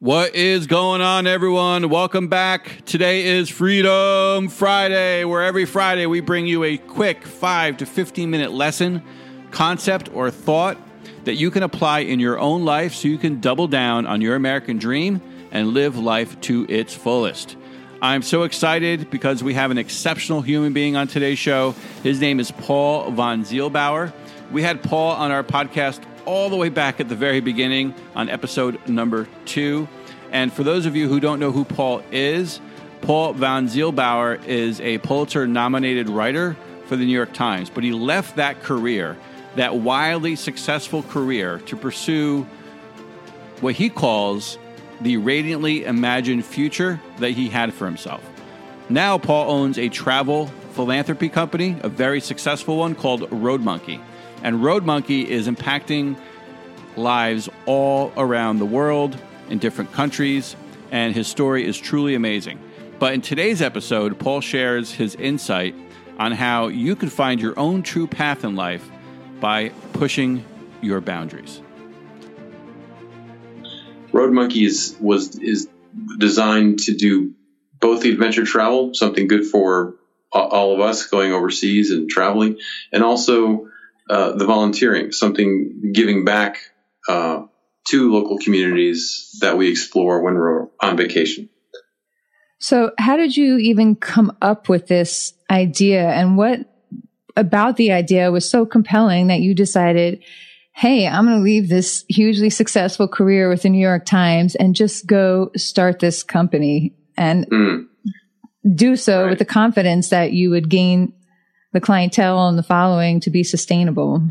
What is going on, everyone? Welcome back. Today is Freedom Friday, where every Friday we bring you a quick 5 to 15 minute lesson, concept, or thought that you can apply in your own life so you can double down on your American dream and live life to its fullest. I'm so excited because we have an exceptional human being on today's show. His name is Paul von Zielbauer. We had Paul on our podcast all the way back at the very beginning on episode number two. And for those of you who don't know who Paul is, Paul von Zielbauer is a Pulitzer nominated writer for the New York Times, but he left that career, that wildly successful career, to pursue what he calls the radiantly imagined future that he had for himself. Now, Paul owns a travel philanthropy company, a very successful one called Road Monkey. And Road Monkey is impacting lives all around the world in different countries, and his story is truly amazing. But in today's episode, Paul shares his insight on how you can find your own true path in life by pushing your boundaries. Road Monkey is, was is designed to do both the adventure travel, something good for all of us going overseas and traveling, and also uh, the volunteering, something giving back uh, to local communities that we explore when we're on vacation. So, how did you even come up with this idea, and what about the idea was so compelling that you decided, hey, I'm going to leave this hugely successful career with the New York Times and just go start this company and mm. do so right. with the confidence that you would gain the clientele and the following to be sustainable?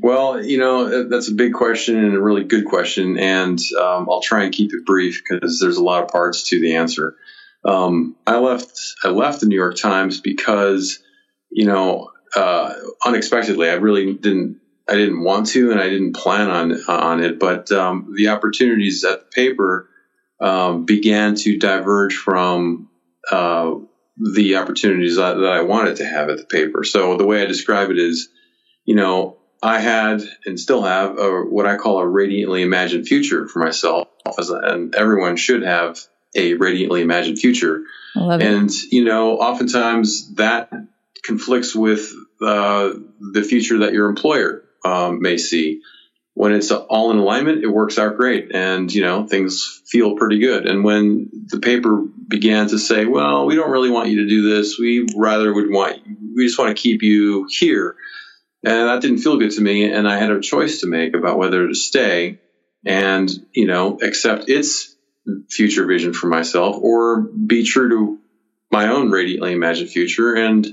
Well, you know, that's a big question and a really good question. And um, I'll try and keep it brief because there's a lot of parts to the answer. Um, I left, I left the New York Times because, you know, uh, unexpectedly, I really didn't, I didn't want to, and I didn't plan on, on it, but um, the opportunities at the paper um, began to diverge from uh, the opportunities that, that I wanted to have at the paper. So the way I describe it is, you know, I had and still have a, what I call a radiantly imagined future for myself, and everyone should have a radiantly imagined future. And you know, oftentimes that conflicts with uh, the future that your employer um, may see when it's all in alignment, it works out great, and you know things feel pretty good. And when the paper began to say, "Well, we don't really want you to do this. We rather would want we just want to keep you here," and that didn't feel good to me. And I had a choice to make about whether to stay and you know accept its future vision for myself or be true to my own radiantly imagined future and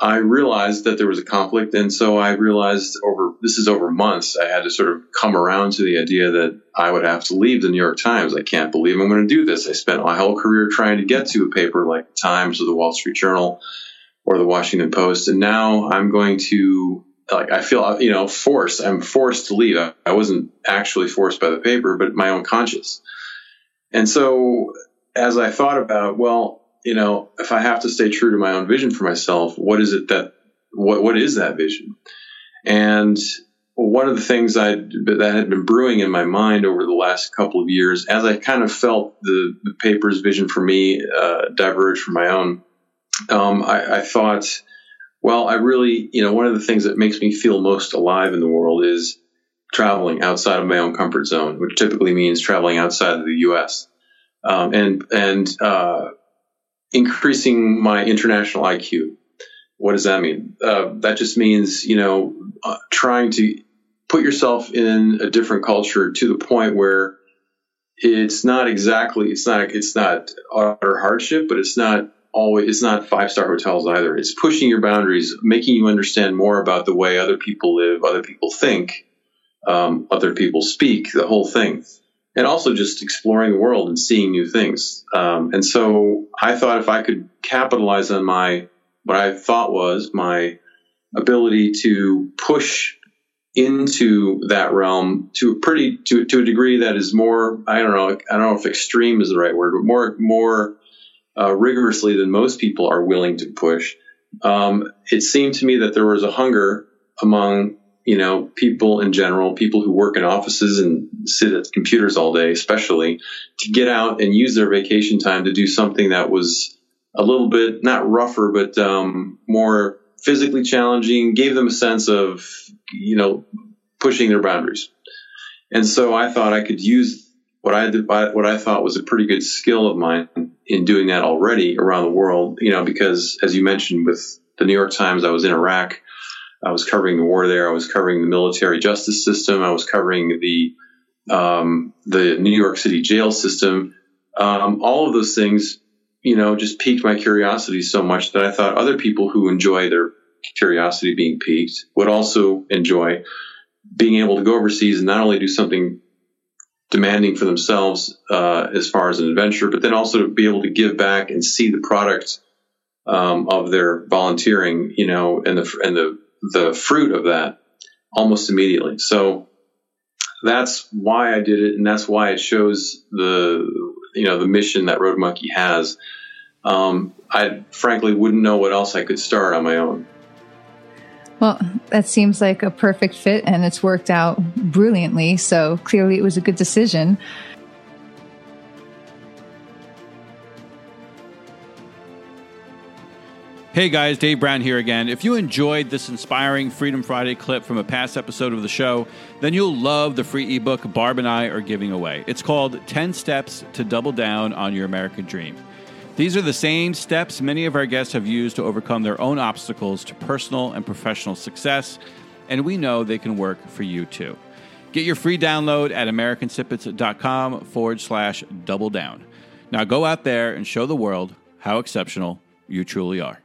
I realized that there was a conflict, and so I realized over this is over months. I had to sort of come around to the idea that I would have to leave the New York Times. I can't believe I'm going to do this. I spent my whole career trying to get to a paper like the Times or the Wall Street Journal or the Washington Post, and now I'm going to like I feel you know forced. I'm forced to leave. I wasn't actually forced by the paper, but my own conscience. And so as I thought about well you know, if I have to stay true to my own vision for myself, what is it that what what is that vision? And one of the things I that had been brewing in my mind over the last couple of years, as I kind of felt the, the paper's vision for me uh, diverge from my own, um, I, I thought, well, I really, you know, one of the things that makes me feel most alive in the world is traveling outside of my own comfort zone, which typically means traveling outside of the U.S. Um, and and uh, increasing my international IQ. What does that mean? Uh, that just means, you know, uh, trying to put yourself in a different culture to the point where it's not exactly, it's not, it's not utter hardship, but it's not always, it's not five star hotels either. It's pushing your boundaries, making you understand more about the way other people live, other people think, um, other people speak, the whole thing and also just exploring the world and seeing new things. Um, and so I thought if I could capitalize on my what I thought was my ability to push into that realm to a pretty to, to a degree that is more I don't know I don't know if extreme is the right word but more more uh, rigorously than most people are willing to push. Um, it seemed to me that there was a hunger among you know, people in general, people who work in offices and sit at computers all day, especially, to get out and use their vacation time to do something that was a little bit not rougher, but um, more physically challenging, gave them a sense of, you know, pushing their boundaries. And so I thought I could use what I did, what I thought was a pretty good skill of mine in doing that already around the world, you know, because as you mentioned with the New York Times, I was in Iraq. I was covering the war there. I was covering the military justice system. I was covering the um, the New York City jail system. Um, all of those things, you know, just piqued my curiosity so much that I thought other people who enjoy their curiosity being piqued would also enjoy being able to go overseas and not only do something demanding for themselves uh, as far as an adventure, but then also to be able to give back and see the product um, of their volunteering, you know, and the and the the fruit of that almost immediately. So that's why I did it, and that's why it shows the you know the mission that Road Monkey has. Um, I frankly wouldn't know what else I could start on my own. Well, that seems like a perfect fit and it's worked out brilliantly. So clearly it was a good decision. Hey guys, Dave Brown here again. If you enjoyed this inspiring Freedom Friday clip from a past episode of the show, then you'll love the free ebook Barb and I are giving away. It's called 10 Steps to Double Down on Your American Dream. These are the same steps many of our guests have used to overcome their own obstacles to personal and professional success, and we know they can work for you too. Get your free download at americansnippets.com forward slash double down. Now go out there and show the world how exceptional you truly are.